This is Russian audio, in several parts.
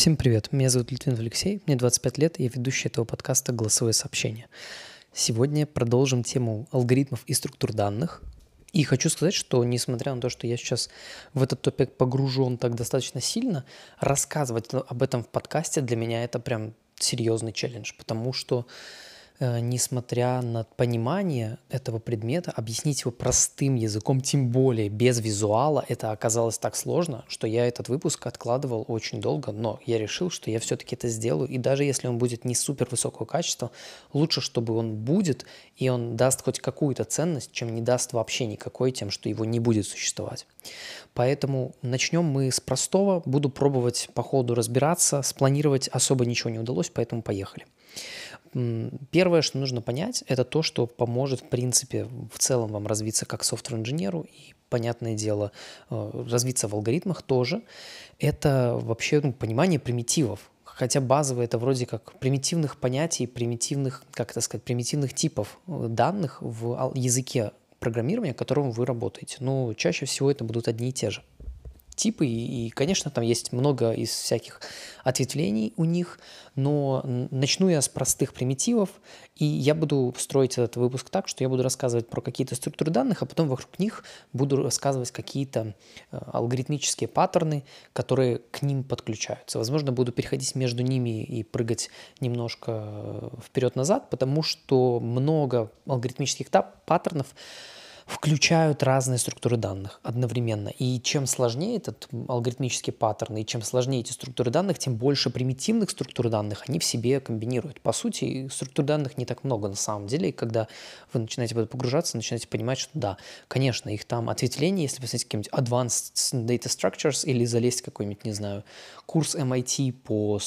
Всем привет, меня зовут Литвин Алексей, мне 25 лет, и я ведущий этого подкаста «Голосовые сообщения». Сегодня продолжим тему алгоритмов и структур данных. И хочу сказать, что несмотря на то, что я сейчас в этот топик погружен так достаточно сильно, рассказывать об этом в подкасте для меня это прям серьезный челлендж, потому что несмотря на понимание этого предмета, объяснить его простым языком, тем более без визуала, это оказалось так сложно, что я этот выпуск откладывал очень долго, но я решил, что я все-таки это сделаю, и даже если он будет не супер высокого качества, лучше, чтобы он будет, и он даст хоть какую-то ценность, чем не даст вообще никакой тем, что его не будет существовать. Поэтому начнем мы с простого, буду пробовать по ходу разбираться, спланировать особо ничего не удалось, поэтому поехали. Первое, что нужно понять, это то, что поможет, в принципе, в целом вам развиться как софтвер-инженеру и, понятное дело, э, развиться в алгоритмах тоже. Это вообще ну, понимание примитивов. Хотя базовое это вроде как примитивных понятий, примитивных, как это сказать, примитивных типов э, данных в языке программирования, которым вы работаете. Но чаще всего это будут одни и те же типы, и, и, конечно, там есть много из всяких ответвлений у них, но начну я с простых примитивов, и я буду строить этот выпуск так, что я буду рассказывать про какие-то структуры данных, а потом вокруг них буду рассказывать какие-то э, алгоритмические паттерны, которые к ним подключаются. Возможно, буду переходить между ними и прыгать немножко э, вперед-назад, потому что много алгоритмических паттернов включают разные структуры данных одновременно. И чем сложнее этот алгоритмический паттерн, и чем сложнее эти структуры данных, тем больше примитивных структур данных они в себе комбинируют. По сути, структур данных не так много на самом деле, и когда вы начинаете в это погружаться, начинаете понимать, что да, конечно, их там ответвление, если посмотреть какие-нибудь advanced data structures или залезть в какой-нибудь, не знаю, курс MIT по,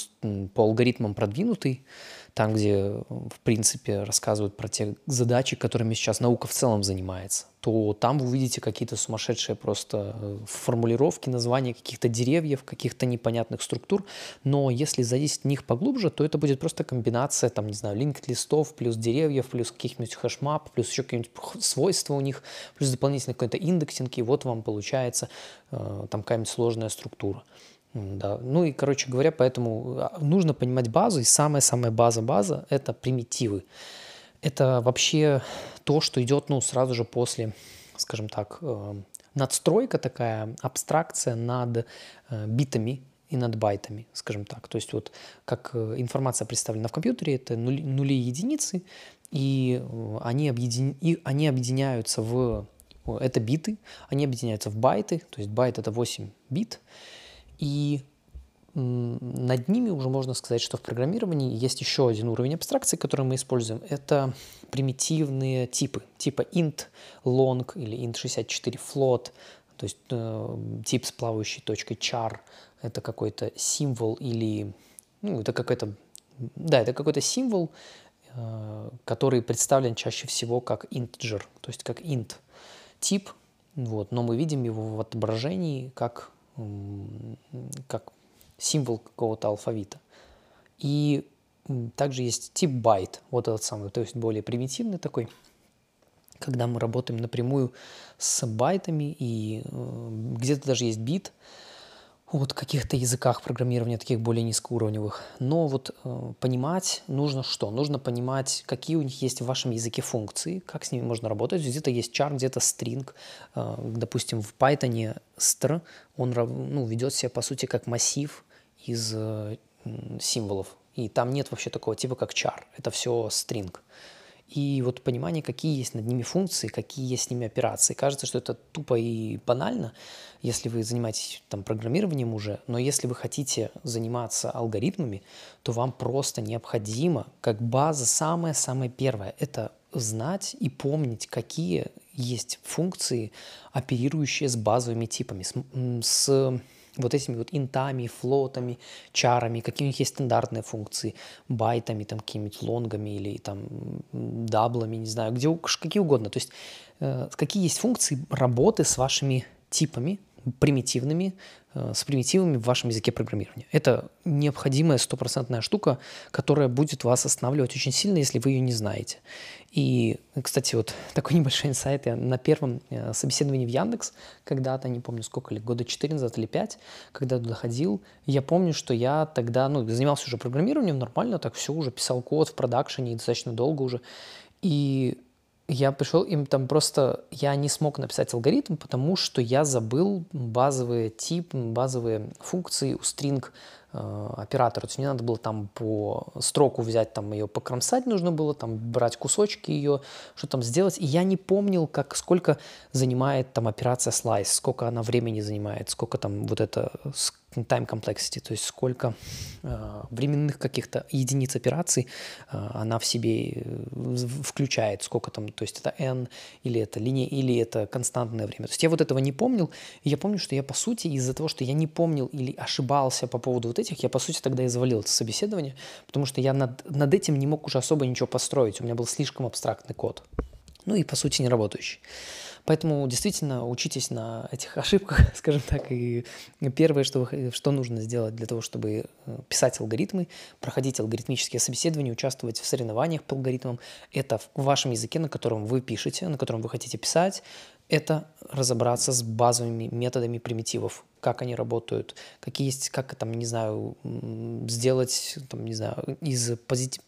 по алгоритмам продвинутый, там, где, в принципе, рассказывают про те задачи, которыми сейчас наука в целом занимается, то там вы увидите какие-то сумасшедшие просто э, формулировки, названия каких-то деревьев, каких-то непонятных структур. Но если залезть в них поглубже, то это будет просто комбинация, там, не знаю, linked list ов, плюс деревьев, плюс каких-нибудь hash map, плюс еще какие-нибудь свойства у них, плюс дополнительный какой-то indexing, и вот вам получается э, там какая-нибудь сложная структура. Да. Ну и, короче говоря, поэтому а, нужно понимать базу, и самая-самая база-база – это примитивы. Это вообще то, что идет ну, сразу же после, скажем так, э, надстройка такая, абстракция над э, битами и над байтами, скажем так. То есть вот как э, информация представлена в компьютере, это нули, нули и единицы, и они, объедин... и они объединяются в... Это биты, они объединяются в байты, то есть байт – это 8 бит, и над ними уже можно сказать, что в программировании есть еще один уровень абстракции, который мы используем. Это примитивные типы, типа int long или int64 float, то есть э, тип с плавающей точкой char, это какой-то символ или, ну, это какой-то, да, это какой-то символ, э, который представлен чаще всего как integer, то есть как int тип, вот, но мы видим его в отображении как как символ какого-то алфавита. И также есть тип байт, вот этот самый, то есть более примитивный такой, когда мы работаем напрямую с байтами, и э, где-то даже есть бит, вот каких-то языках программирования, таких более низкоуровневых. Но вот э, понимать нужно что? Нужно понимать, какие у них есть в вашем языке функции, как с ними можно работать. Где-то есть char, где-то string. Э, допустим, в Python str, он ну, ведет себя, по сути, как массив из э, символов. И там нет вообще такого типа, как char. Это все string и вот понимание, какие есть над ними функции, какие есть с ними операции. Кажется, что это тупо и банально, если вы занимаетесь там программированием уже, но если вы хотите заниматься алгоритмами, то вам просто необходимо, как база, самое-самое первое, это знать и помнить, какие есть функции, оперирующие с базовыми типами, с, с вот этими вот интами, флотами, чарами, какие у них есть стандартные функции, байтами, там, какими-нибудь лонгами или там даблами, не знаю, где, какие угодно. То есть э, какие есть функции работы с вашими типами, примитивными, э, с примитивами в вашем языке программирования. Это необходимая стопроцентная штука, которая будет вас останавливать очень сильно, если вы ее не знаете. И, кстати, вот такой небольшой инсайт. Я на первом э, собеседовании в Яндекс, когда-то, не помню сколько ли, года 4 назад или 5, когда туда ходил, я помню, что я тогда, ну, занимался уже программированием нормально, так все уже писал код в продакшене достаточно долго уже. И я пришел, им там просто, я не смог написать алгоритм, потому что я забыл базовые типы, базовые функции у string э, оператора. То есть мне надо было там по строку взять, там ее покромсать нужно было, там брать кусочки ее, что там сделать. И я не помнил, как, сколько занимает там операция slice, сколько она времени занимает, сколько там вот это time complexity, то есть сколько э, временных каких-то единиц операций э, она в себе э, включает, сколько там, то есть это n или это линия, или это константное время. То есть я вот этого не помнил, и я помню, что я по сути из-за того, что я не помнил или ошибался по поводу вот этих, я по сути тогда и завалил это собеседование, потому что я над, над этим не мог уже особо ничего построить, у меня был слишком абстрактный код, ну и по сути не работающий. Поэтому действительно учитесь на этих ошибках, скажем так. И первое, что, вы, что нужно сделать для того, чтобы э, писать алгоритмы, проходить алгоритмические собеседования, участвовать в соревнованиях по алгоритмам, это в вашем языке, на котором вы пишете, на котором вы хотите писать, это разобраться с базовыми методами примитивов, как они работают, какие есть, как там, не знаю, сделать, там, не знаю, из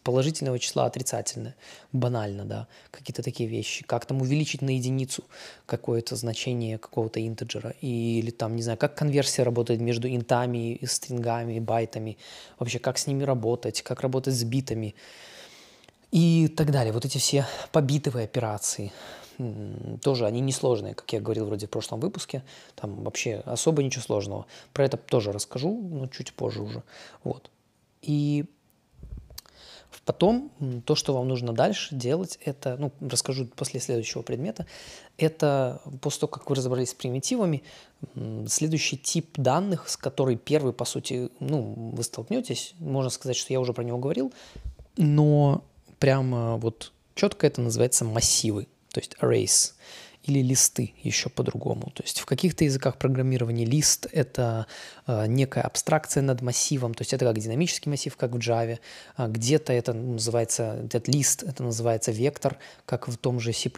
положительного числа отрицательное, банально, да, какие-то такие вещи, как там увеличить на единицу какое-то значение какого-то интеджера, или там, не знаю, как конверсия работает между интами, стрингами, байтами, вообще как с ними работать, как работать с битами и так далее. Вот эти все побитовые операции, тоже они несложные, как я говорил вроде в прошлом выпуске, там вообще особо ничего сложного. Про это тоже расскажу, но чуть позже уже. Вот. И потом то, что вам нужно дальше делать, это, ну, расскажу после следующего предмета, это после того, как вы разобрались с примитивами, следующий тип данных, с которой первый, по сути, ну, вы столкнетесь, можно сказать, что я уже про него говорил, но прямо вот четко это называется массивы то есть arrays, или листы еще по-другому. То есть в каких-то языках программирования лист — это э, некая абстракция над массивом, то есть это как динамический массив, как в Java. А где-то это называется, этот лист, это называется вектор, как в том же C++.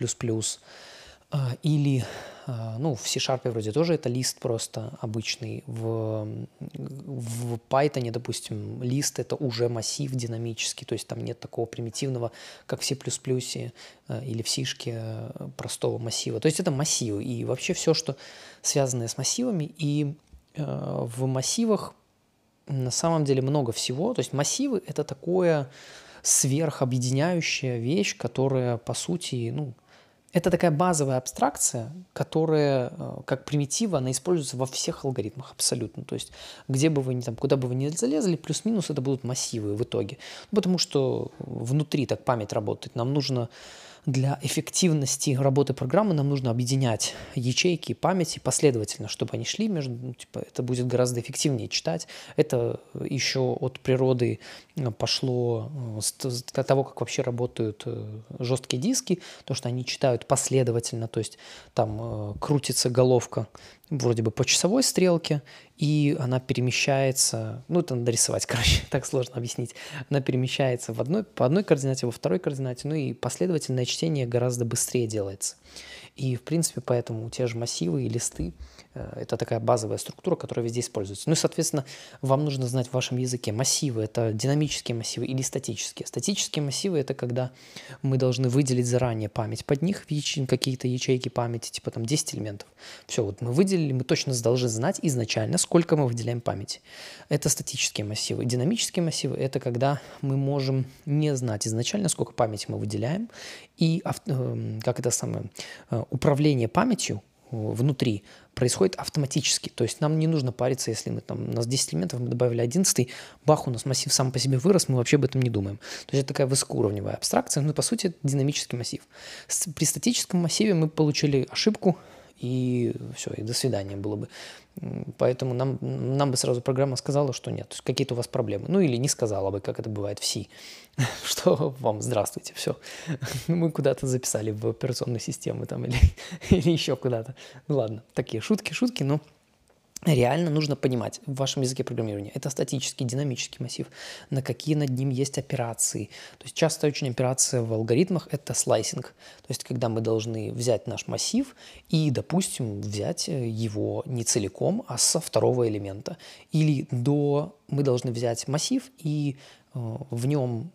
А, или, а, ну, в C-Sharp вроде тоже это лист просто обычный. В, в Python, допустим, лист — это уже массив динамический, то есть там нет такого примитивного, как в C++ а, или в C простого массива. То есть это массивы. И вообще все, что связано с массивами. И в массивах на самом деле много всего. То есть массивы — это такое сверхобъединяющая вещь, которая, по сути, ну, это такая базовая абстракция, которая э, как примитива, она используется во всех алгоритмах абсолютно. То есть где бы вы ни там, куда бы вы ни залезли, плюс-минус это будут массивы в итоге. Потому что внутри так память работает. Нам нужно для эффективности работы программы нам нужно объединять ячейки памяти последовательно, чтобы они шли между, ну, типа, это будет гораздо эффективнее читать. Это еще от природы э, пошло э, с того, как вообще работают э, жесткие диски, то, что они читают последовательно, то есть там крутится головка вроде бы по часовой стрелке, и она перемещается, ну это надо рисовать, короче, так сложно объяснить, она перемещается в одной, по одной координате, во второй координате, ну и последовательное чтение гораздо быстрее делается. И, в принципе, поэтому те же массивы и листы это такая базовая структура, которая везде используется. Ну и, соответственно, вам нужно знать в вашем языке массивы. Это динамические массивы или статические. Статические массивы – это когда мы должны выделить заранее память под них, какие-то ячейки памяти, типа там 10 элементов. Все, вот мы выделили, мы точно должны знать изначально, сколько мы выделяем памяти. Это статические массивы. Динамические массивы – это когда мы можем не знать изначально, сколько памяти мы выделяем, и эм, как это самое, э, управление памятью внутри происходит автоматически. То есть нам не нужно париться, если мы там, у нас 10 элементов, мы добавили 11, бах, у нас массив сам по себе вырос, мы вообще об этом не думаем. То есть это такая высокоуровневая абстракция, но по сути это динамический массив. При статическом массиве мы получили ошибку, и все, и до свидания было бы. Поэтому нам, нам бы сразу программа сказала, что нет, какие-то у вас проблемы. Ну или не сказала бы, как это бывает в C, что вам здравствуйте, все. Мы куда-то записали в операционную систему там или, или еще куда-то. Ну ладно, такие шутки, шутки, но реально нужно понимать в вашем языке программирования. Это статический, динамический массив, на какие над ним есть операции. То есть часто очень операция в алгоритмах – это слайсинг. То есть когда мы должны взять наш массив и, допустим, взять э, его не целиком, а со второго элемента. Или до мы должны взять массив и э, в нем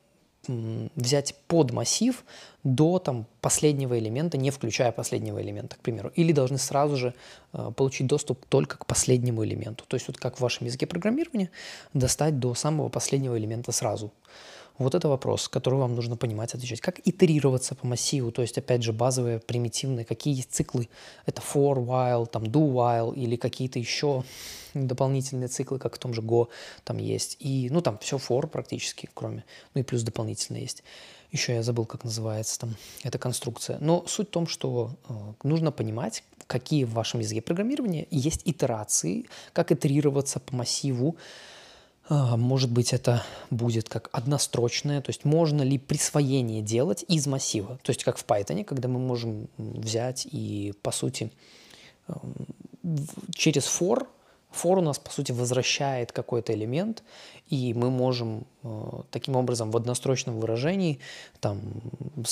взять под массив до там, последнего элемента, не включая последнего элемента, к примеру. Или должны сразу же э, получить доступ только к последнему элементу. То есть вот как в вашем языке программирования достать до самого последнего элемента сразу. Вот это вопрос, который вам нужно понимать, отвечать. Как итерироваться по массиву, то есть, опять же, базовые, примитивные, какие есть циклы. Это for, while, там, do, while или какие-то еще дополнительные циклы, как в том же Go там есть. И, ну, там все for практически, кроме, ну и плюс дополнительные есть. Еще я забыл, как называется там эта конструкция. Но суть в том, что э, нужно понимать, какие в вашем языке программирования есть итерации, как итерироваться по массиву, может быть, это будет как однострочное, то есть можно ли присвоение делать из массива, то есть как в Python, когда мы можем взять и, по сути, эм, через for, for у нас, по сути, возвращает какой-то элемент, и мы можем э, таким образом в однострочном выражении, там,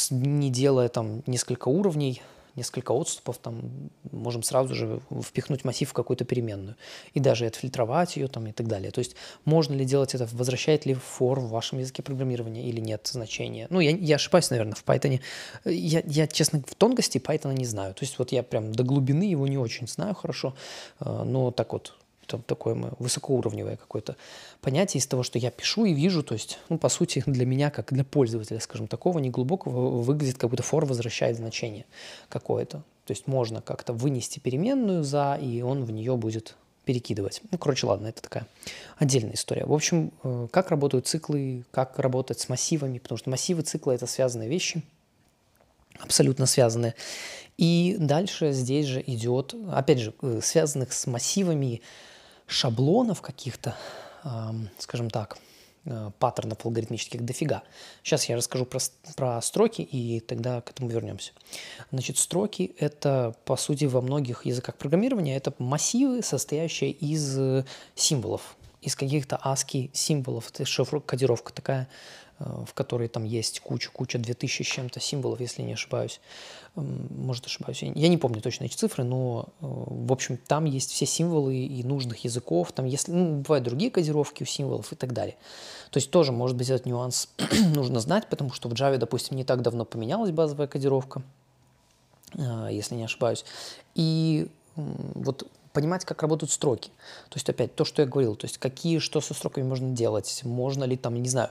не делая там несколько уровней, несколько отступов, там можем сразу же впихнуть массив в какую-то переменную и даже отфильтровать ее там и так далее. То есть можно ли делать это, возвращает ли for в вашем языке программирования или нет значения. Ну, я, я ошибаюсь, наверное, в Python. Я, я, честно, в тонкости Python не знаю. То есть вот я прям до глубины его не очень знаю хорошо, э, но так вот там такое высокоуровневое какое-то понятие из того, что я пишу и вижу, то есть, ну, по сути, для меня, как для пользователя, скажем, такого неглубокого выглядит, как будто for возвращает значение какое-то. То есть можно как-то вынести переменную за, и он в нее будет перекидывать. Ну, короче, ладно, это такая отдельная история. В общем, э, как работают циклы, как работать с массивами, потому что массивы цикла – это связанные вещи, абсолютно связанные. И дальше здесь же идет, опять же, э, связанных с массивами шаблонов каких-то, скажем так, э, паттернов алгоритмических дофига. Сейчас я расскажу про, про строки, и тогда к этому вернемся. Значит, строки — это, по сути, во многих языках программирования это массивы, состоящие из э, символов, из каких-то ASCII символов. Это шифр, кодировка такая Э, в которой там есть куча-куча, 2000 с чем-то символов, если не ошибаюсь. Может, ошибаюсь. Я не помню точно эти цифры, но, э, в общем, там есть все символы и нужных языков. Там если, ну, бывают другие кодировки у символов и так далее. То есть тоже, может быть, этот нюанс нужно знать, потому что в Java, допустим, не так давно поменялась базовая кодировка, э, если не ошибаюсь. И вот понимать, как работают строки. То есть, опять, то, что я говорил, то есть, какие, что со строками можно делать, можно ли там, не знаю,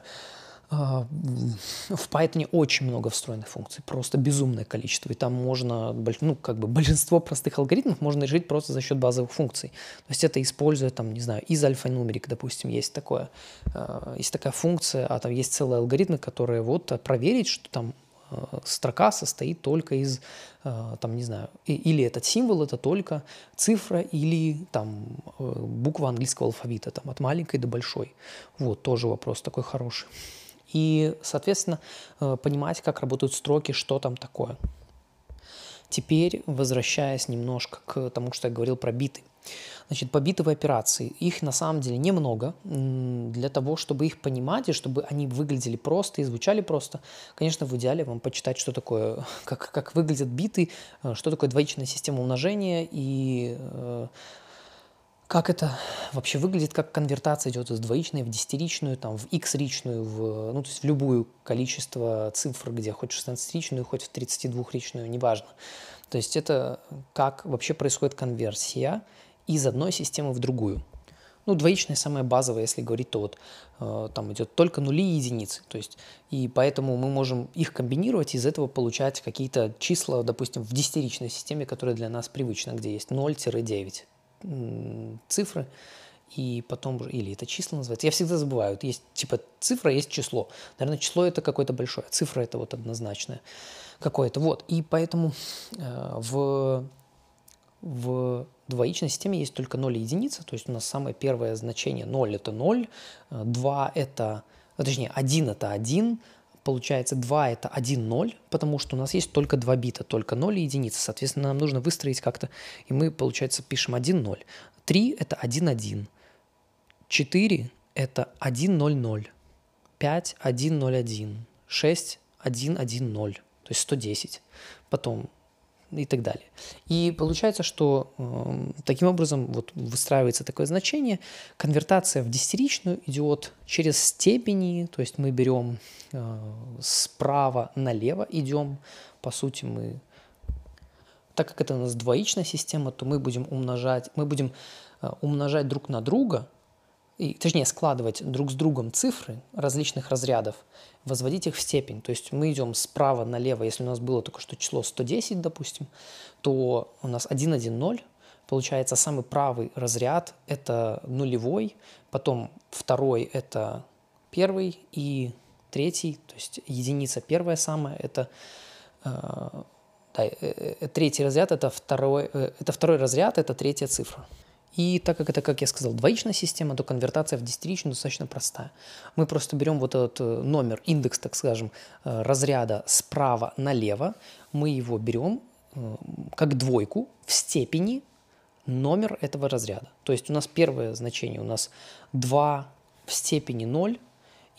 а, в Python очень много встроенных функций, просто безумное количество. И там можно, ну, как бы большинство простых алгоритмов можно решить просто за счет базовых функций. То есть это используя, там, не знаю, из альфа-нумерик, допустим, есть такое, а, есть такая функция, а там есть целые алгоритмы, которые вот проверить, что там а, строка состоит только из, там, не знаю, или этот символ, это только цифра, или там буква английского алфавита, там, от маленькой до большой. Вот, тоже вопрос такой хороший и, соответственно, э, понимать, как работают строки, что там такое. Теперь, возвращаясь немножко к тому, что я говорил про биты. Значит, по битовой операции, их на самом деле немного. Для того, чтобы их понимать и чтобы они выглядели просто и звучали просто, конечно, в идеале вам почитать, что такое, как, как выглядят биты, э, что такое двоичная система умножения и э, как это вообще выглядит, как конвертация идет из двоичной в десятиричную, там, в x-ричную, в, ну, то есть в любую количество цифр, где хоть 16-ричную, хоть в 32-ричную, неважно. То есть это как вообще происходит конверсия из одной системы в другую. Ну, двоичная самая базовая, если говорить, то вот э, там идет только нули и единицы. То есть, и поэтому мы можем их комбинировать, из этого получать какие-то числа, допустим, в десятиричной системе, которая для нас привычна, где есть 0-9 цифры, и потом, или это числа называется, я всегда забываю, есть типа цифра, есть число. Наверное, число это какое-то большое, цифра это вот однозначное какое-то. Вот, и поэтому э, в, в двоичной системе есть только 0 и единица, то есть у нас самое первое значение 0 это 0, 2 это, точнее 1 это 1, получается 2 это 1, 0, потому что у нас есть только 2 бита, только 0 и единица. Соответственно, нам нужно выстроить как-то, и мы, получается, пишем 1, 0. 3 это 1, 1. 4 это 1, 0, 0. 5, 1, 0, 1. 6, 1, 1, 0. То есть 110. Потом и так далее. И получается, что э, таким образом вот выстраивается такое значение. Конвертация в десятиричную идет через степени, то есть мы берем э, справа налево, идем, по сути мы, так как это у нас двоичная система, то мы будем умножать, мы будем э, умножать друг на друга, точнее складывать друг с другом цифры различных разрядов, возводить их в степень. То есть мы идем справа налево, если у нас было только что число 110, допустим, то у нас 1, 1, 0, получается самый правый разряд – это нулевой, потом второй – это первый и третий, то есть единица первая самая – это э, да, э, э, третий разряд – это второй, это второй разряд, это третья цифра. И так как это, как я сказал, двоичная система, то конвертация в десятиричную достаточно простая. Мы просто берем вот этот э, номер, индекс, так скажем, э, разряда справа налево, мы его берем э, как двойку в степени номер этого разряда. То есть у нас первое значение у нас 2 в степени 0,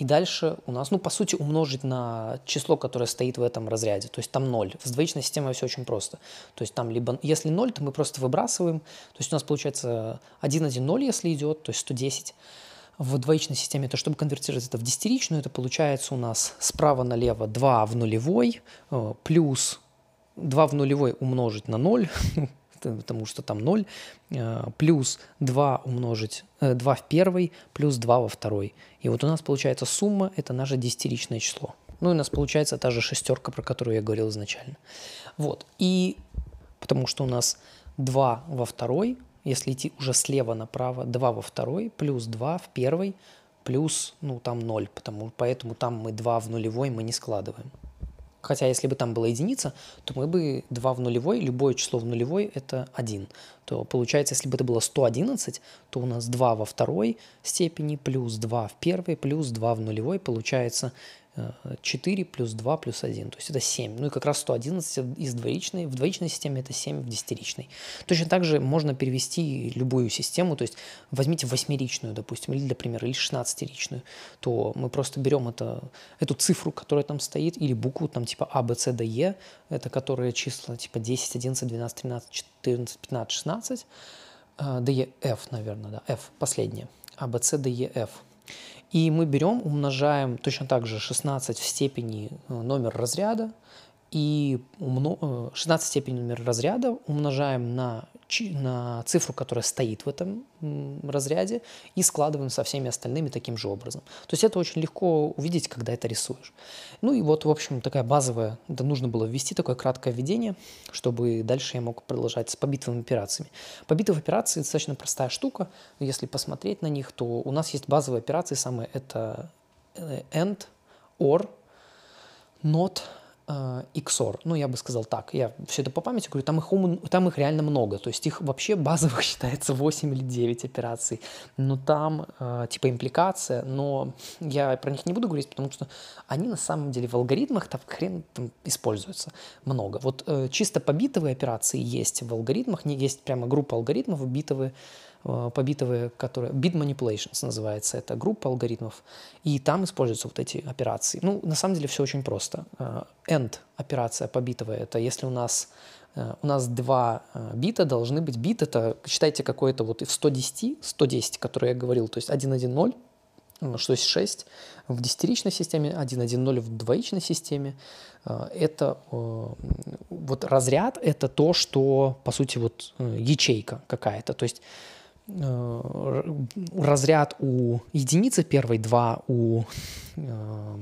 и дальше у нас, ну, по сути, умножить на число, которое стоит в этом разряде. То есть там 0. С двоичной системой все очень просто. То есть там либо, если 0, то мы просто выбрасываем. То есть у нас получается 1, 1, 0, если идет, то есть 110 в двоичной системе, то чтобы конвертировать это в десятиричную, это получается у нас справа налево 2 в нулевой э, плюс 2 в нулевой умножить на 0, потому что там 0, э, плюс 2 умножить, 2 э, в первой, плюс 2 во второй. И вот у нас получается сумма – это наше десятиричное число. Ну и у нас получается та же шестерка, про которую я говорил изначально. Вот. И потому что у нас 2 во второй, если идти уже слева направо, 2 во второй, плюс 2 в первой, плюс, ну, там 0, потому, поэтому там мы 2 в нулевой мы не складываем. Хотя если бы там была единица, то мы бы 2 в нулевой, любое число в нулевой – это 1. То получается, если бы это было 111, то у нас 2 во второй степени плюс 2 в первой плюс 2 в нулевой получается 4 плюс 2 плюс 1, то есть это 7. Ну и как раз 111 из двоичной, в двоичной системе это 7 в десятиричной. Точно так же можно перевести любую систему, то есть возьмите восьмеричную, допустим, или, для примера, или 16-ричную, то мы просто берем это, эту цифру, которая там стоит, или букву там типа А, Б, С, Д, Е, это которые числа типа 10, 11, 12, 13, 14, 15, 16, Д, Е, Ф, наверное, да, F, последнее, А, Б, С, Д, Е, Ф. И мы берем, умножаем точно так же 16 в степени э, номер разряда, и 16 э, степени номер разряда умножаем на, на цифру, которая стоит в этом разряде, и складываем со всеми остальными таким же образом. То есть это очень легко увидеть, когда это рисуешь. Ну и вот, в общем, такая базовая, это нужно было ввести такое краткое введение, чтобы дальше я мог продолжать с побитовыми операциями. Побитовые операции достаточно простая штука. Если посмотреть на них, то у нас есть базовые операции, самые это э, AND, OR, NOT, э, XOR. Ну, я бы сказал так. Я все это по памяти говорю, там их, там их реально много. То есть их вообще базовых считается 8 или 9 операций. Но там э, типа импликация, но я про них не буду говорить, потому что они на самом деле в алгоритмах там хрен там используются много. Вот э, чисто побитовые операции есть в алгоритмах, не есть прямо группа алгоритмов битовые, побитовые, которые... Bit Manipulations называется, это группа алгоритмов, и там используются вот эти операции. Ну, на самом деле все очень просто. Э, end операция побитовая, это если у нас э, у нас два бита должны быть бит, это считайте какой-то вот в 110, 110, который я говорил, то есть 110, что есть 6 в десятиричной системе, 1.1.0 в двоичной системе. Это вот разряд, это то, что, по сути, вот ячейка какая-то. То есть Э, разряд у единицы первой, два у, э,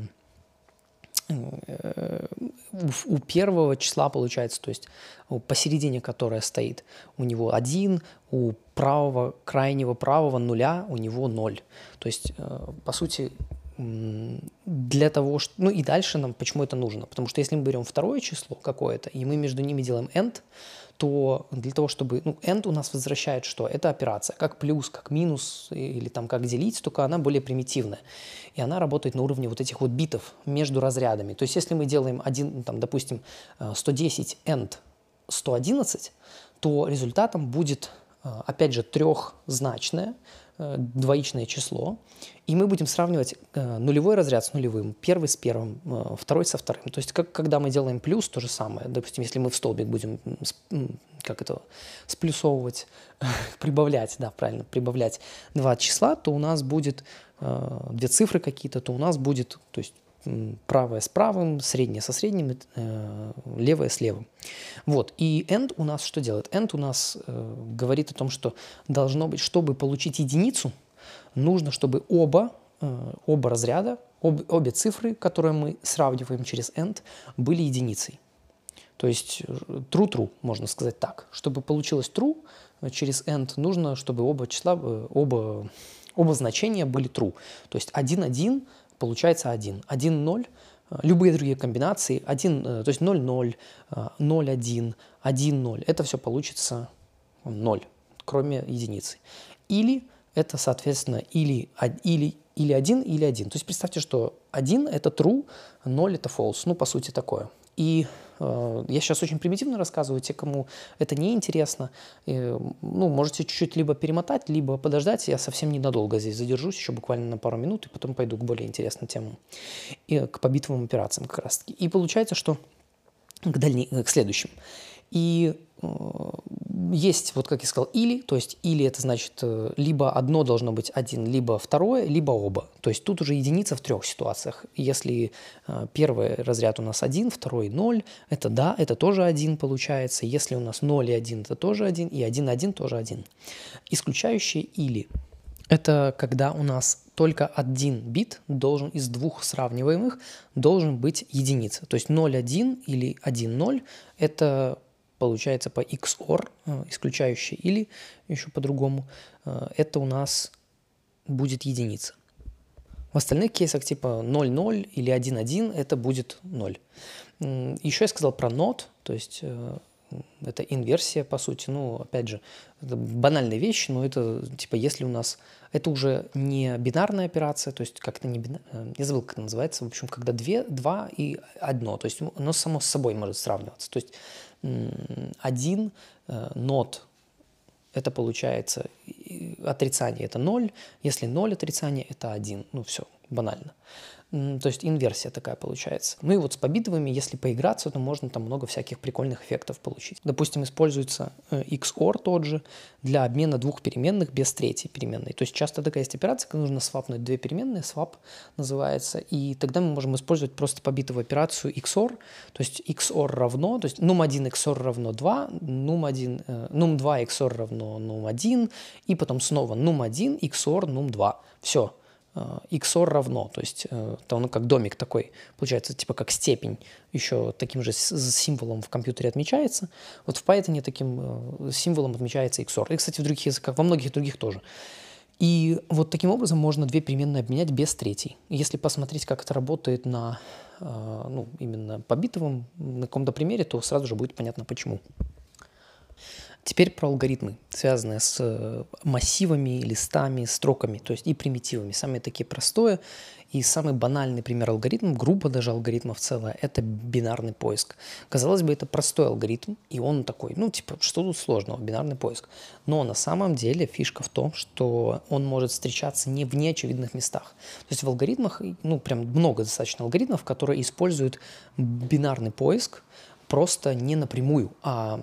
у первого числа получается, то есть посередине которая стоит, у него один, у правого, крайнего правого нуля у него ноль. То есть, э, по сути, для того, что... Ну и дальше нам почему это нужно? Потому что если мы берем второе число какое-то, и мы между ними делаем end, то для того, чтобы... Ну, end у нас возвращает что? Это операция. Как плюс, как минус или там как делить, только она более примитивная. И она работает на уровне вот этих вот битов между разрядами. То есть если мы делаем один, там, допустим, 110 э, end 111, то результатом будет, э, опять же, трехзначное двоичное число, и мы будем сравнивать э, нулевой разряд с нулевым, первый с первым, э, второй со вторым. То есть как, когда мы делаем плюс, то же самое. Допустим, если мы в столбик будем как это, сплюсовывать, прибавлять, да, правильно, прибавлять два числа, то у нас будет две цифры какие-то, то у нас будет, то есть правое с правым, среднее со средним, э, левое с левым. Вот. И end у нас что делает? End у нас э, говорит о том, что должно быть, чтобы получить единицу, нужно, чтобы оба, э, оба разряда, об, обе цифры, которые мы сравниваем через end, были единицей. То есть true-true, можно сказать так. Чтобы получилось true, через end нужно, чтобы оба числа, оба, оба значения были true. То есть 1-1 получается 1. 1-0, э, любые другие комбинации, 1, э, то есть 0-0, 0-1, 1-0, это все получится 0, кроме единицы. Или это, соответственно, или, или, или 1, или 1. То есть представьте, что 1 – это true, 0 – это false. Ну, по сути, такое. И я сейчас очень примитивно рассказываю, те, кому это не интересно, э, ну, можете чуть-чуть либо перемотать, либо подождать. Я совсем ненадолго здесь задержусь, еще буквально на пару минут, и потом пойду к более интересным темам, и к побитовым операциям как раз-таки. И получается, что к, дальней, к следующим. И э, есть, вот как я сказал, или, то есть или это значит э, либо одно должно быть один, либо второе, либо оба. То есть тут уже единица в трех ситуациях. Если э, первый разряд у нас один, второй ноль, это да, это тоже один получается. Если у нас 0 и 1, это тоже один, и 1, 1 тоже один. Исключающие или. Это когда у нас только один бит должен из двух сравниваемых должен быть единица. То есть 0,1 или 1,0 – это получается по XOR, э, исключающий или еще по-другому, э, это у нас будет единица. В остальных кейсах типа 0,0 или 1,1 это будет 0. Еще я сказал про not, то есть э, это инверсия, по сути. Ну, опять же, это банальная вещь, но это, типа, если у нас... Это уже не бинарная операция, то есть как-то не бинарная... Я забыл, как это называется. В общем, когда две, два и одно. То есть оно само с собой может сравниваться. То есть один э, нот это получается отрицание это 0, если 0 отрицание это 1. Ну все, банально. То есть инверсия такая получается. Ну и вот с побитовыми, если поиграться, то можно там много всяких прикольных эффектов получить. Допустим, используется э, XOR тот же для обмена двух переменных без третьей переменной. То есть часто такая есть операция, когда нужно свапнуть две переменные, swap называется, и тогда мы можем использовать просто побитовую операцию XOR, то есть XOR равно, то есть num1 XOR равно 2, num1, э, num2 XOR равно num1, и потом снова num1 XOR num2. Все, XOR э, равно, то есть э, то оно как домик такой, получается, типа как степень, еще таким же символом в компьютере отмечается. Вот в Python таким э, символом отмечается XOR. И, кстати, в других языках, во многих других тоже. И вот таким образом можно две переменные обменять без третьей. Если посмотреть, как это работает на, ну, именно по битовым, на каком-то примере, то сразу же будет понятно, почему. Теперь про алгоритмы, связанные с э, массивами, листами, строками, то есть и примитивами. Самые такие простое и самый банальный пример алгоритма, группа даже алгоритмов целая, это бинарный поиск. Казалось бы, это простой алгоритм, и он такой, ну, типа, что тут сложного, бинарный поиск. Но на самом деле фишка в том, что он может встречаться не в неочевидных местах. То есть в алгоритмах, ну, прям много достаточно алгоритмов, которые используют бинарный поиск, просто не напрямую, а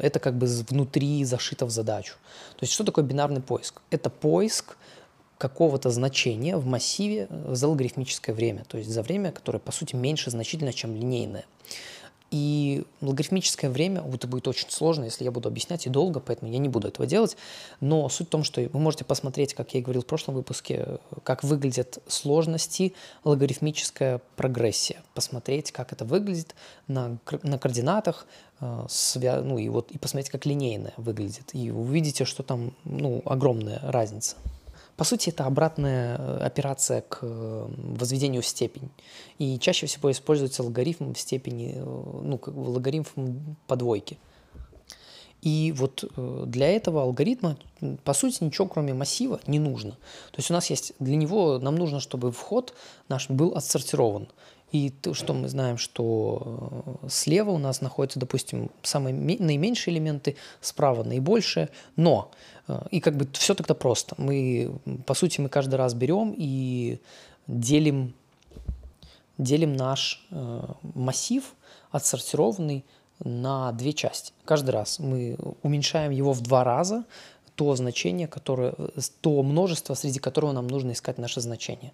это как бы внутри зашито в задачу. То есть что такое бинарный поиск? Это поиск какого-то значения в массиве э, за логарифмическое время, то есть за время, которое, по сути, меньше значительно, чем линейное. И логарифмическое время, это будет очень сложно, если я буду объяснять и долго, поэтому я не буду этого делать. Но суть в том, что вы можете посмотреть, как я и говорил в прошлом выпуске, как выглядят сложности логарифмическая прогрессия. Посмотреть, как это выглядит на, на координатах, э, ну и вот и посмотреть, как линейная выглядит. И увидите, что там ну, огромная разница. По сути, это обратная э, операция к э, возведению в степень. И чаще всего используется алгоритм в степени, э, ну, как логарифм по двойке. И вот для этого алгоритма, по сути, ничего кроме массива не нужно. То есть у нас есть, для него нам нужно, чтобы вход наш был отсортирован. И то, что мы знаем, что слева у нас находятся, допустим, самые наименьшие элементы, справа наибольшие, но Э, и как бы все тогда просто. Мы, по сути, мы каждый раз берем и делим, делим наш э, массив отсортированный на две части. Каждый раз мы уменьшаем его в два раза, то значение, которое, то множество, среди которого нам нужно искать наше значение.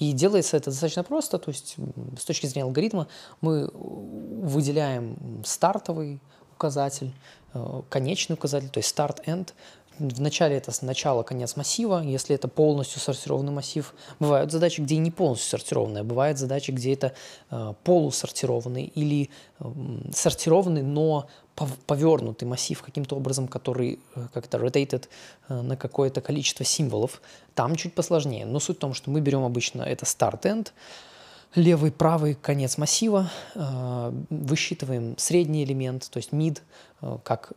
И делается это достаточно просто, то есть с точки зрения алгоритма мы выделяем стартовый указатель, э, конечный указатель, то есть start-end, Вначале это начало, конец массива. Если это полностью сортированный массив, бывают задачи, где не полностью сортированные, бывают задачи, где это э, полусортированный или э, сортированный, но повернутый массив каким-то образом, который э, как-то rotated э, на какое-то количество символов. Там чуть посложнее. Но суть в том, что мы берем обычно это start-end, левый, правый конец массива, э, высчитываем средний элемент, то есть mid, как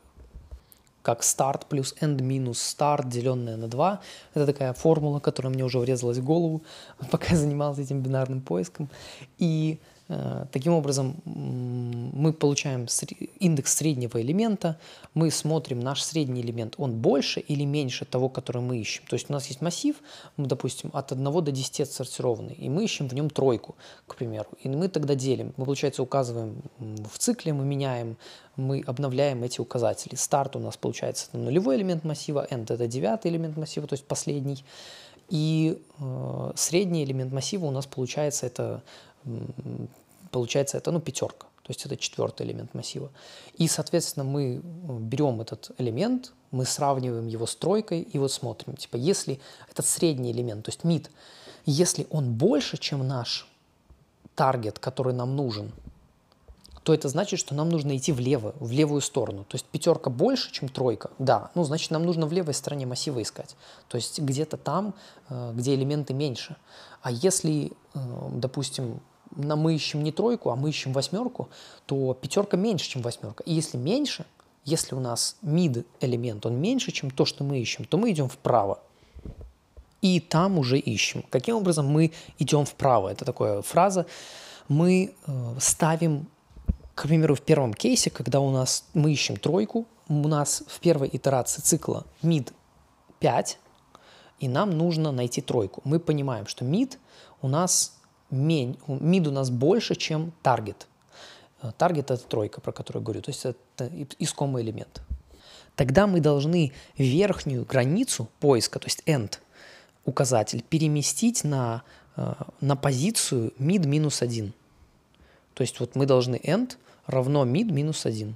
как старт плюс end минус старт, деленное на 2. Это такая формула, которая мне уже врезалась в голову, пока я занимался этим бинарным поиском. И таким образом, мы получаем индекс среднего элемента, мы смотрим наш средний элемент, он больше или меньше того, который мы ищем. То есть у нас есть массив, допустим, от 1 до 10 отсортированный, и мы ищем в нем тройку, к примеру. И мы тогда делим. Мы, получается, указываем в цикле, мы меняем, мы обновляем эти указатели. Старт у нас, получается, это нулевой элемент массива, end – это девятый элемент массива, то есть последний. И э, средний элемент массива у нас получается это получается это, ну, пятерка. То есть это четвертый элемент массива. И, соответственно, мы э, берем этот элемент, мы сравниваем его с тройкой и вот смотрим. Типа, если этот средний элемент, то есть mid, если он больше, чем наш таргет, который нам нужен, то это значит, что нам нужно идти влево, в левую сторону. То есть пятерка больше, чем тройка. Да, ну значит нам нужно в левой стороне массива искать. То есть где-то там, э, где элементы меньше. А если, э, допустим, мы ищем не тройку, а мы ищем восьмерку, то пятерка меньше, чем восьмерка. И если меньше, если у нас mid элемент, он меньше, чем то, что мы ищем, то мы идем вправо. И там уже ищем. Каким образом мы идем вправо? Это такая фраза. Мы э, ставим, к примеру, в первом кейсе, когда у нас мы ищем тройку, у нас в первой итерации цикла mid 5, и нам нужно найти тройку. Мы понимаем, что mid у нас мид у нас больше, чем таргет. Э, таргет – это тройка, про которую я говорю, то есть это искомый элемент. Тогда мы должны верхнюю границу поиска, то есть end, указатель, переместить на, э, на позицию mid минус 1. То есть вот мы должны end равно mid минус 1.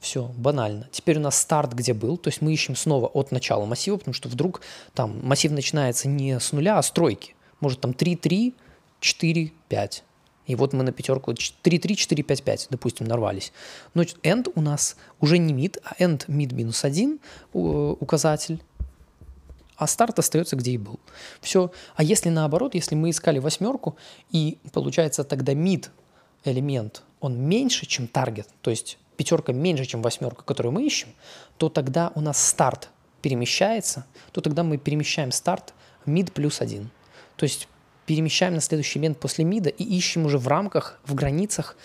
Все, банально. Теперь у нас старт где был, то есть мы ищем снова от начала массива, потому что вдруг там массив начинается не с нуля, а с тройки. Может там 3, 3, 4, 5. И вот мы на пятерку 3, 3, 4, 5, 5, допустим, нарвались. Но end у нас уже не mid, а end mid минус 1 указатель, а старт остается где и был. Все. А если наоборот, если мы искали восьмерку, и получается тогда mid элемент, он меньше, чем таргет, то есть пятерка меньше, чем восьмерка, которую мы ищем, то тогда у нас старт перемещается, то тогда мы перемещаем старт mid плюс 1. То есть перемещаем на следующий элемент после мида и ищем уже в рамках, в границах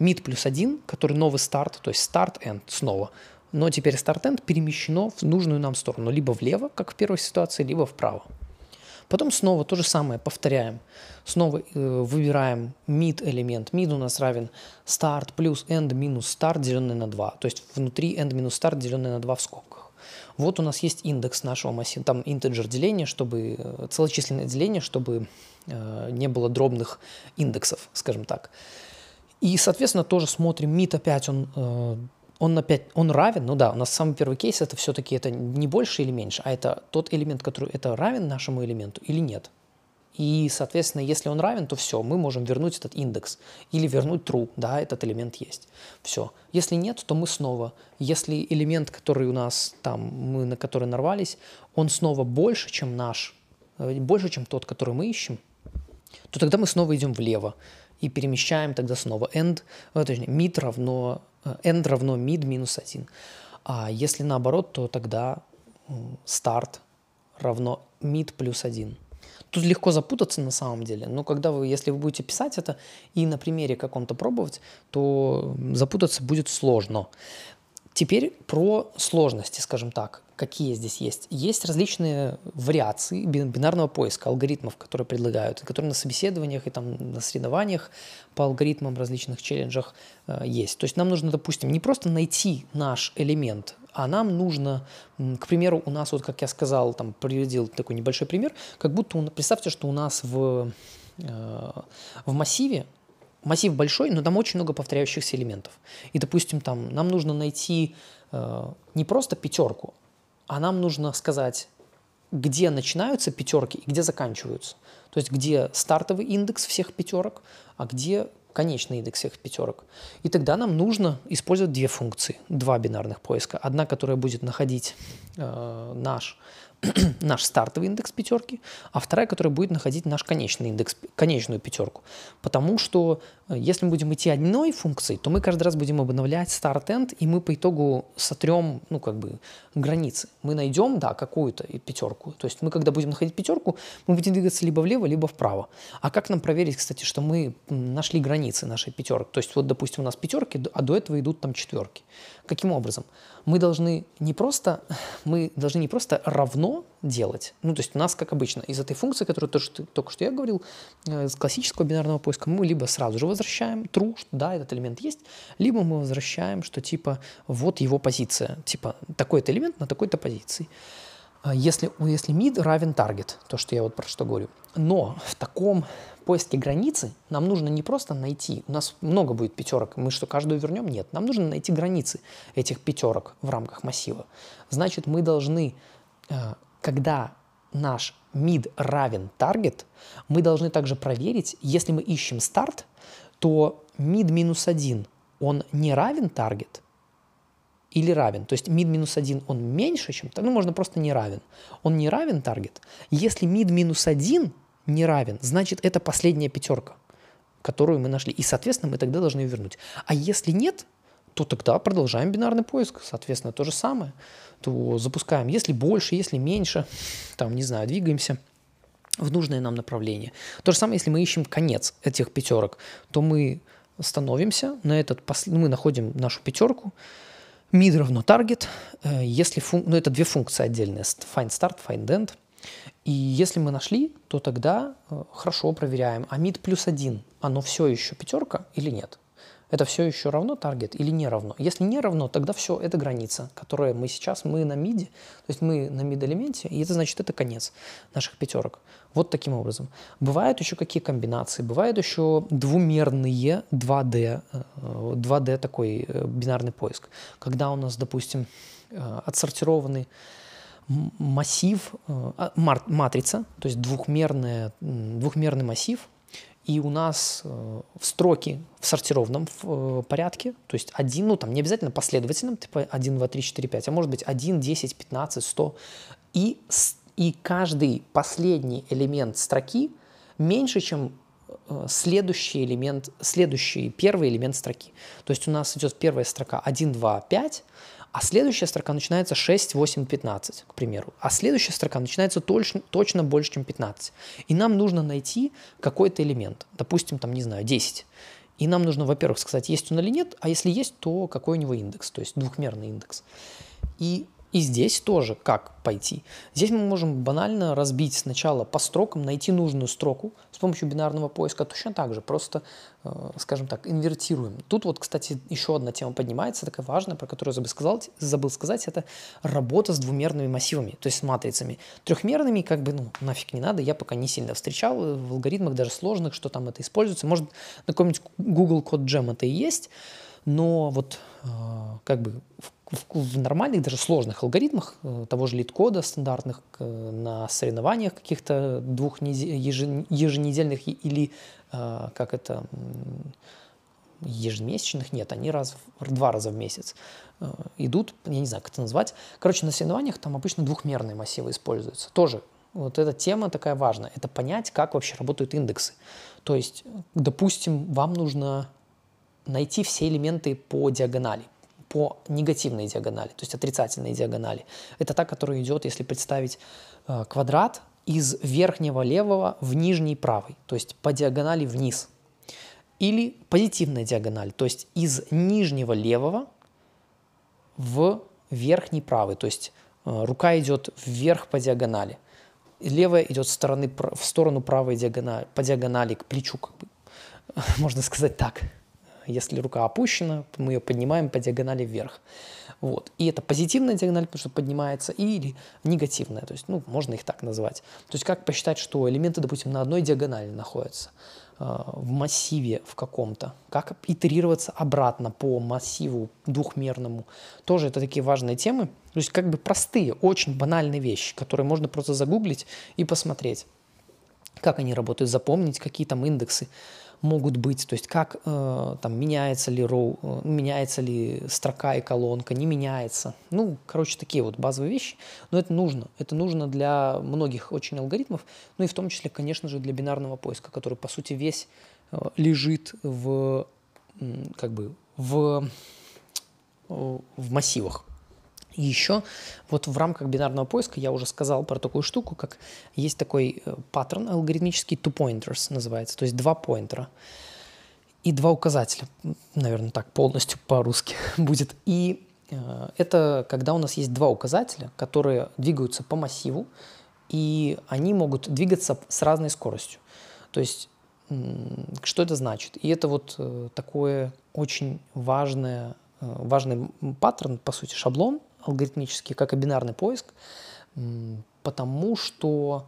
мид э, плюс один, который новый старт, то есть старт-энд снова. Но теперь старт-энд перемещено в нужную нам сторону, либо влево, как в первой ситуации, либо вправо. Потом снова то же самое повторяем. Снова э, выбираем mid элемент. Mid у нас равен start плюс end минус start, деленный на 2. То есть внутри end минус start, деленный на 2 в скобках. Вот у нас есть индекс нашего массива, там интеджер деление, чтобы э, целочисленное деление, чтобы не было дробных индексов, скажем так. И, соответственно, тоже смотрим, мид опять, он, э, он опять, он равен, ну да, у нас самый первый кейс, это все-таки это не больше или меньше, а это тот элемент, который это равен нашему элементу или нет. И, соответственно, если он равен, то все, мы можем вернуть этот индекс или вернуть true, да, этот элемент есть. Все. Если нет, то мы снова, если элемент, который у нас там, мы на который нарвались, он снова больше, чем наш э, больше, чем тот, который мы ищем, то тогда мы снова идем влево и перемещаем тогда снова end, э, точнее, mid равно, э, end равно mid минус 1. А если наоборот, то тогда start равно mid плюс 1. Тут легко запутаться на самом деле, но когда вы, если вы будете писать это и на примере каком-то пробовать, то запутаться будет сложно. Теперь про сложности, скажем так. Какие здесь есть? Есть различные вариации бинарного поиска, алгоритмов, которые предлагают, которые на собеседованиях и там на соревнованиях по алгоритмам различных челленджах э, есть. То есть нам нужно, допустим, не просто найти наш элемент, а нам нужно, к примеру, у нас, вот как я сказал, там приводил такой небольшой пример, как будто, представьте, что у нас в, э, в массиве массив большой, но там очень много повторяющихся элементов. И, допустим, там нам нужно найти э, не просто пятерку, а нам нужно сказать, где начинаются пятерки и где заканчиваются. То есть где стартовый индекс всех пятерок, а где конечный индекс всех пятерок. И тогда нам нужно использовать две функции, два бинарных поиска. Одна, которая будет находить э, наш наш стартовый индекс пятерки, а вторая, которая будет находить наш конечный индекс, конечную пятерку. Потому что э, если мы будем идти одной функцией, то мы каждый раз будем обновлять start-end, и мы по итогу сотрем, ну, как бы, границы. Мы найдем, да, какую-то пятерку. То есть мы, когда будем находить пятерку, мы будем двигаться либо влево, либо вправо. А как нам проверить, кстати, что мы нашли границы нашей пятерки? То есть вот, допустим, у нас пятерки, а до этого идут там четверки. Каким образом? Мы должны не просто, мы должны не просто равно делать, ну, то есть у нас, как обычно, из этой функции, которую то, только что я говорил, э, из классического бинарного поиска, мы либо сразу же возвращаем true, что да, этот элемент есть, либо мы возвращаем, что типа вот его позиция, типа такой-то элемент на такой-то позиции. А если, если mid равен target, то, что я вот про что говорю. Но в таком поиске границы нам нужно не просто найти, у нас много будет пятерок, мы что, каждую вернем? Нет, нам нужно найти границы этих пятерок в рамках массива. Значит, мы должны, э, когда наш mid равен target, мы должны также проверить, если мы ищем старт, то mid минус 1, он не равен target, или равен. То есть mid минус 1 он меньше, чем... Ну, можно просто не равен. Он не равен таргет. Если mid минус 1 не равен, значит, это последняя пятерка, которую мы нашли. И, соответственно, мы тогда должны ее вернуть. А если нет, то тогда продолжаем бинарный поиск. Соответственно, то же самое. То запускаем. Если больше, если меньше, там, не знаю, двигаемся в нужное нам направление. То же самое, если мы ищем конец этих пятерок, то мы становимся на этот, мы находим нашу пятерку, mid равно target, э, если фун... ну, это две функции отдельные, find start, find end. И если мы нашли, то тогда э, хорошо проверяем, а mid плюс один, оно все еще пятерка или нет? Это все еще равно таргет или не равно? Если не равно, тогда все, это граница, которая мы сейчас, мы на миде, то есть мы на мид-элементе, и это значит, это конец наших пятерок. Вот таким образом. Бывают еще какие комбинации, бывают еще двумерные 2D, 2D э, такой э, бинарный поиск, когда у нас, допустим, э, отсортированный массив, а, матрица, то есть двухмерный, двухмерный массив, и у нас э, в строке в сортированном э, порядке, то есть один, ну там не обязательно последовательном, типа 1, 2, 3, 4, 5, а может быть 1, 10, 15, 100. И, и каждый последний элемент строки меньше, чем э, следующий элемент, следующий первый элемент строки. То есть у нас идет первая строка 1, 2, 5, а следующая строка начинается 6, 8, 15, к примеру. А следующая строка начинается точно, точно больше, чем 15. И нам нужно найти какой-то элемент. Допустим, там, не знаю, 10. И нам нужно, во-первых, сказать, есть он или нет, а если есть, то какой у него индекс, то есть двухмерный индекс. И и здесь тоже как пойти. Здесь мы можем банально разбить сначала по строкам, найти нужную строку с помощью бинарного поиска, точно так же, просто, э, скажем так, инвертируем. Тут вот, кстати, еще одна тема поднимается, такая важная, про которую забыл сказать, забыл сказать, это работа с двумерными массивами, то есть с матрицами. Трехмерными как бы, ну, нафиг не надо, я пока не сильно встречал в алгоритмах даже сложных, что там это используется. Может, на каком-нибудь Google Code Jam это и есть, но вот э, как бы в в, нормальных, даже сложных алгоритмах э, того же лид-кода стандартных на соревнованиях каких-то двух еженедельных или э, как это ежемесячных нет, они раз, два раза в месяц идут, я не знаю, как это назвать. Короче, на соревнованиях там обычно двухмерные массивы используются. Тоже вот эта тема такая важная. Это понять, как вообще работают индексы. То есть, допустим, вам нужно найти все элементы по диагонали, по негативной диагонали, то есть отрицательной диагонали. Это та, которая идет, если представить э, квадрат из верхнего левого в нижний правый, то есть по диагонали вниз. Или позитивная диагональ, то есть из нижнего левого в верхний правый, то есть э, рука идет вверх по диагонали. Левая идет стороны, в сторону правой диагонали, по диагонали к плечу, как бы, можно сказать так. Если рука опущена, мы ее поднимаем по диагонали вверх. Вот. И это позитивная диагональ, потому что поднимается, или негативная, то есть, ну, можно их так назвать. То есть как посчитать, что элементы, допустим, на одной диагонали находятся э, в массиве в каком-то, как итерироваться обратно по массиву двухмерному. Тоже это такие важные темы. То есть как бы простые, очень банальные вещи, которые можно просто загуглить и посмотреть, как они работают, запомнить, какие там индексы могут быть, то есть как э, там меняется ли роу, э, меняется ли строка и колонка, не меняется. Ну, короче, такие вот базовые вещи, но это нужно. Это нужно для многих очень алгоритмов, ну и в том числе, конечно же, для бинарного поиска, который, по сути, весь э, лежит в, как бы, в, э, в массивах. И еще вот в рамках бинарного поиска я уже сказал про такую штуку, как есть такой э, паттерн алгоритмический two pointers называется, то есть два поинтера и два указателя, наверное, так полностью по-русски будет. И э, это когда у нас есть два указателя, которые двигаются по массиву, и они могут двигаться с разной скоростью. То есть что это значит? И это вот э, такое очень важное, важный паттерн, по сути, шаблон, алгоритмический, как и бинарный поиск, потому что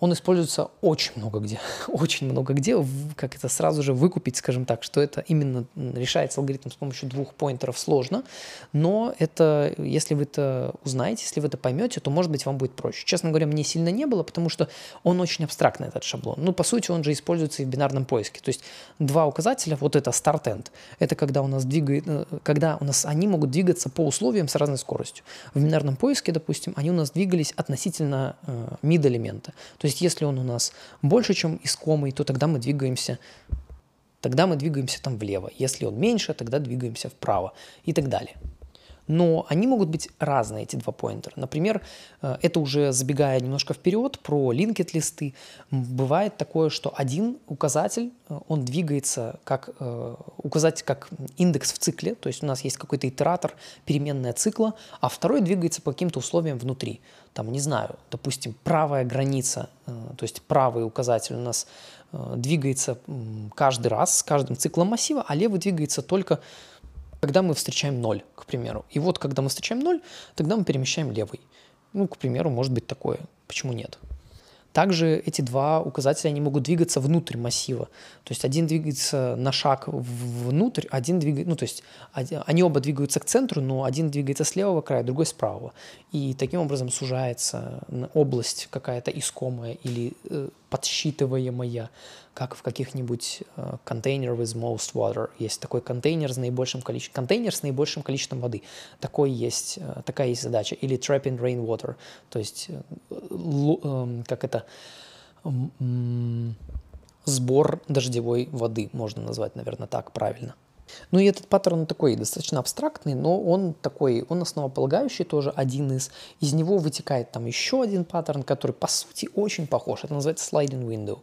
он используется очень много где, очень много где, как это сразу же выкупить, скажем так, что это именно решается алгоритм с помощью двух поинтеров сложно, но это, если вы это узнаете, если вы это поймете, то, может быть, вам будет проще. Честно говоря, мне сильно не было, потому что он очень абстрактный, этот шаблон. Ну, по сути, он же используется и в бинарном поиске. То есть два указателя, вот это start-end, это когда у нас двигает, э, когда у нас они могут двигаться по условиям с разной скоростью. В бинарном поиске, допустим, они у нас двигались относительно э, mid-элемента. То есть если он у нас больше, чем искомый, то тогда мы двигаемся тогда мы двигаемся там влево. Если он меньше, тогда двигаемся вправо и так далее но они могут быть разные, эти два поинтера. Например, э, это уже забегая немножко вперед, про linked листы, бывает такое, что один указатель, э, он двигается как э, указатель, как индекс в цикле, то есть у нас есть какой-то итератор, переменная цикла, а второй двигается по каким-то условиям внутри. Там, не знаю, допустим, правая граница, то есть правый указатель у нас двигается каждый раз с каждым циклом массива, а левый двигается только когда мы встречаем 0, к примеру. И вот когда мы встречаем 0, тогда мы перемещаем левый. Ну, к примеру, может быть такое. Почему нет? Также эти два указателя, они могут двигаться внутрь массива. То есть один двигается на шаг внутрь, один двигается, ну то есть они оба двигаются к центру, но один двигается с левого края, другой с правого. И таким образом сужается область какая-то искомая или э, подсчитываемая как в каких-нибудь uh, container with most water. Есть такой контейнер с наибольшим количеством, контейнер с наибольшим количеством воды. Такой есть, uh, такая есть задача. Или trapping rainwater, то есть uh, как это сбор дождевой воды, можно назвать, наверное, так правильно. Ну и этот паттерн такой достаточно абстрактный, но он такой, он основополагающий тоже один из. Из него вытекает там еще один паттерн, который по сути очень похож. Это называется sliding window.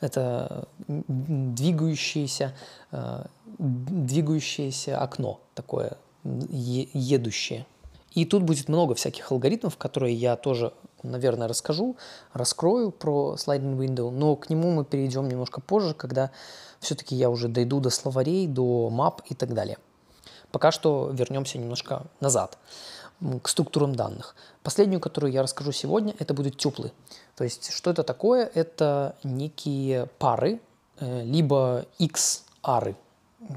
Это двигающееся, э, двигающееся окно такое, едущее. И тут будет много всяких алгоритмов, которые я тоже, наверное, расскажу, раскрою про sliding window, но к нему мы перейдем немножко позже, когда все-таки я уже дойду до словарей, до мап и так далее. Пока что вернемся немножко назад к структурам данных. Последнюю, которую я расскажу сегодня, это будут тюплы. То есть, что это такое? Это некие пары, э, либо x-ары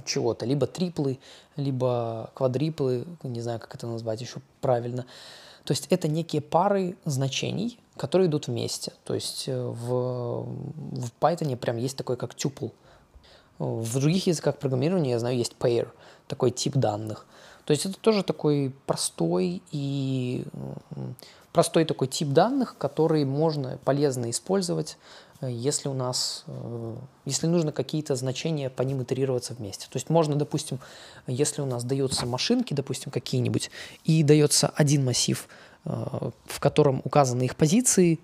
чего-то, либо триплы, либо квадриплы, не знаю, как это назвать еще правильно. То есть это некие пары значений, которые идут вместе. То есть э, в, в Python прям есть такой как тюпл – в других языках программирования, я знаю, есть pair, такой тип данных. То есть это тоже такой простой и простой такой тип данных, который можно полезно использовать, если у нас, э, если нужно какие-то значения по ним итерироваться вместе. То есть можно, допустим, если у нас даются машинки, допустим, какие-нибудь, и дается один массив, э, в котором указаны их позиции,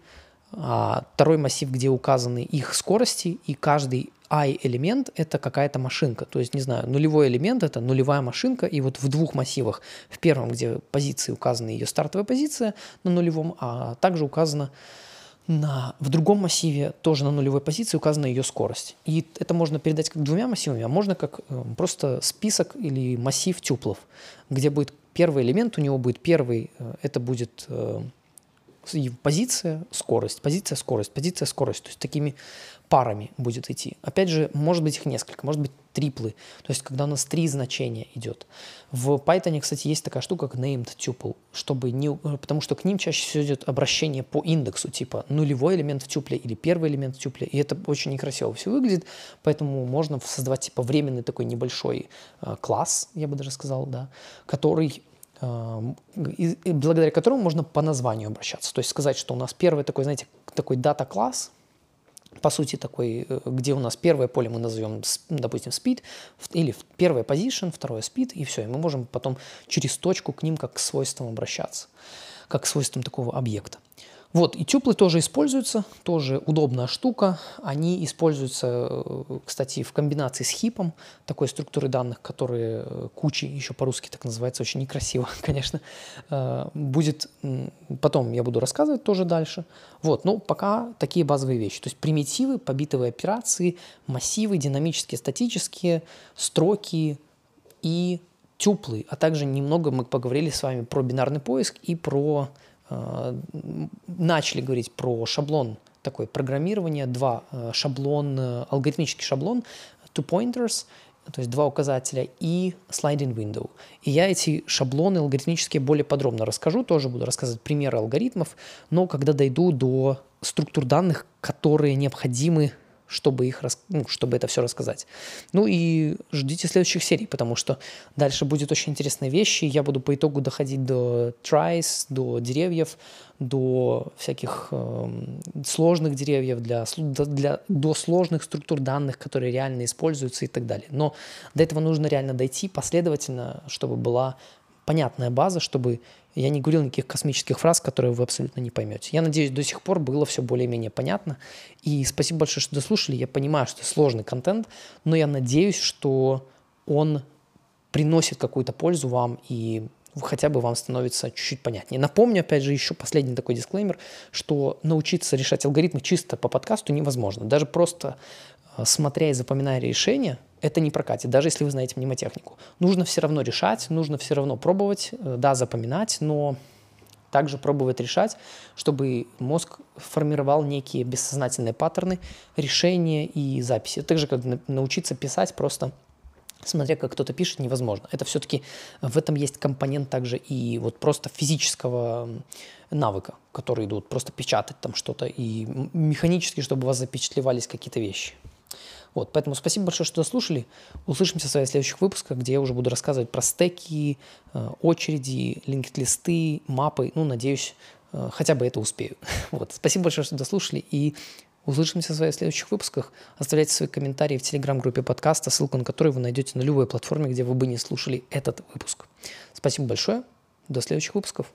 а второй массив, где указаны их скорости, и каждый i-элемент – это какая-то машинка. То есть, не знаю, нулевой элемент – это нулевая машинка, и вот в двух массивах, в первом, где позиции указана ее стартовая позиция на нулевом, а также указана на, в другом массиве тоже на нулевой позиции указана ее скорость. И это можно передать как двумя массивами, а можно как э, просто список или массив тюплов, где будет первый элемент, у него будет первый, э, это будет э, позиция, скорость, позиция, скорость, позиция, скорость. То есть такими парами будет идти. Опять же, может быть их несколько, может быть триплы. То есть когда у нас три значения идет. В Python, кстати, есть такая штука, как named tuple, чтобы не, потому что к ним чаще всего идет обращение по индексу, типа нулевой элемент в тюпле или первый элемент в тюпле. И это очень некрасиво все выглядит, поэтому можно создавать типа временный такой небольшой э, класс, я бы даже сказал, да, который благодаря которому можно по названию обращаться. То есть сказать, что у нас первый такой, знаете, такой дата-класс, по сути, такой, э, где у нас первое поле мы назовем, допустим, speed, или первое position, второе speed, и все. И мы можем потом через точку к ним как к свойствам обращаться, как к свойствам такого объекта. Вот, и тюплы тоже используются, тоже удобная штука. Они используются, э, кстати, в комбинации с хипом, такой структуры данных, которые э, кучи, еще по-русски так называется, очень некрасиво, конечно. Э, будет, потом я буду рассказывать тоже дальше. Вот, ну, пока такие базовые вещи. То есть примитивы, побитовые операции, массивы, динамические, статические, строки и тюплы, а также немного мы поговорили с вами про бинарный поиск и про начали говорить про шаблон такой программирования, два э, шаблон, э, алгоритмический шаблон, two pointers, то есть два указателя и sliding window. И я эти шаблоны алгоритмические более подробно расскажу, тоже буду рассказывать примеры алгоритмов, но когда дойду до структур данных, которые необходимы чтобы, их, ну, чтобы это все рассказать. Ну и ждите следующих серий, потому что дальше будет очень интересные вещи. Я буду по итогу доходить до tries, до деревьев, до всяких э, сложных деревьев, для, для, до сложных структур данных, которые реально используются и так далее. Но до этого нужно реально дойти последовательно, чтобы была понятная база, чтобы я не говорил никаких космических фраз, которые вы абсолютно не поймете. Я надеюсь, до сих пор было все более-менее понятно. И спасибо большое, что дослушали. Я понимаю, что сложный контент, но я надеюсь, что он приносит какую-то пользу вам и хотя бы вам становится чуть-чуть понятнее. Напомню, опять же, еще последний такой дисклеймер, что научиться решать алгоритмы чисто по подкасту невозможно. Даже просто э, смотря и запоминая решения, это не прокатит, даже если вы знаете мнемотехнику. Нужно все равно решать, нужно все равно пробовать, э, да, запоминать, но также пробовать решать, чтобы мозг формировал некие бессознательные паттерны решения и записи. Так же, как научиться писать просто смотря как кто-то пишет, невозможно. Это все-таки в этом есть компонент также и вот просто физического навыка, которые идут просто печатать там что-то и механически, чтобы у вас запечатлевались какие-то вещи. Вот, поэтому спасибо большое, что дослушали. Услышимся в своих следующих выпусках, где я уже буду рассказывать про стеки, э, очереди, линкд-листы, мапы. Ну, надеюсь, э, хотя бы это успею. Вот, спасибо большое, что дослушали, и услышимся в своих следующих выпусках. Оставляйте свои комментарии в телеграм-группе подкаста, ссылку на которую вы найдете на любой платформе, где вы бы не слушали этот выпуск. Спасибо большое, до следующих выпусков.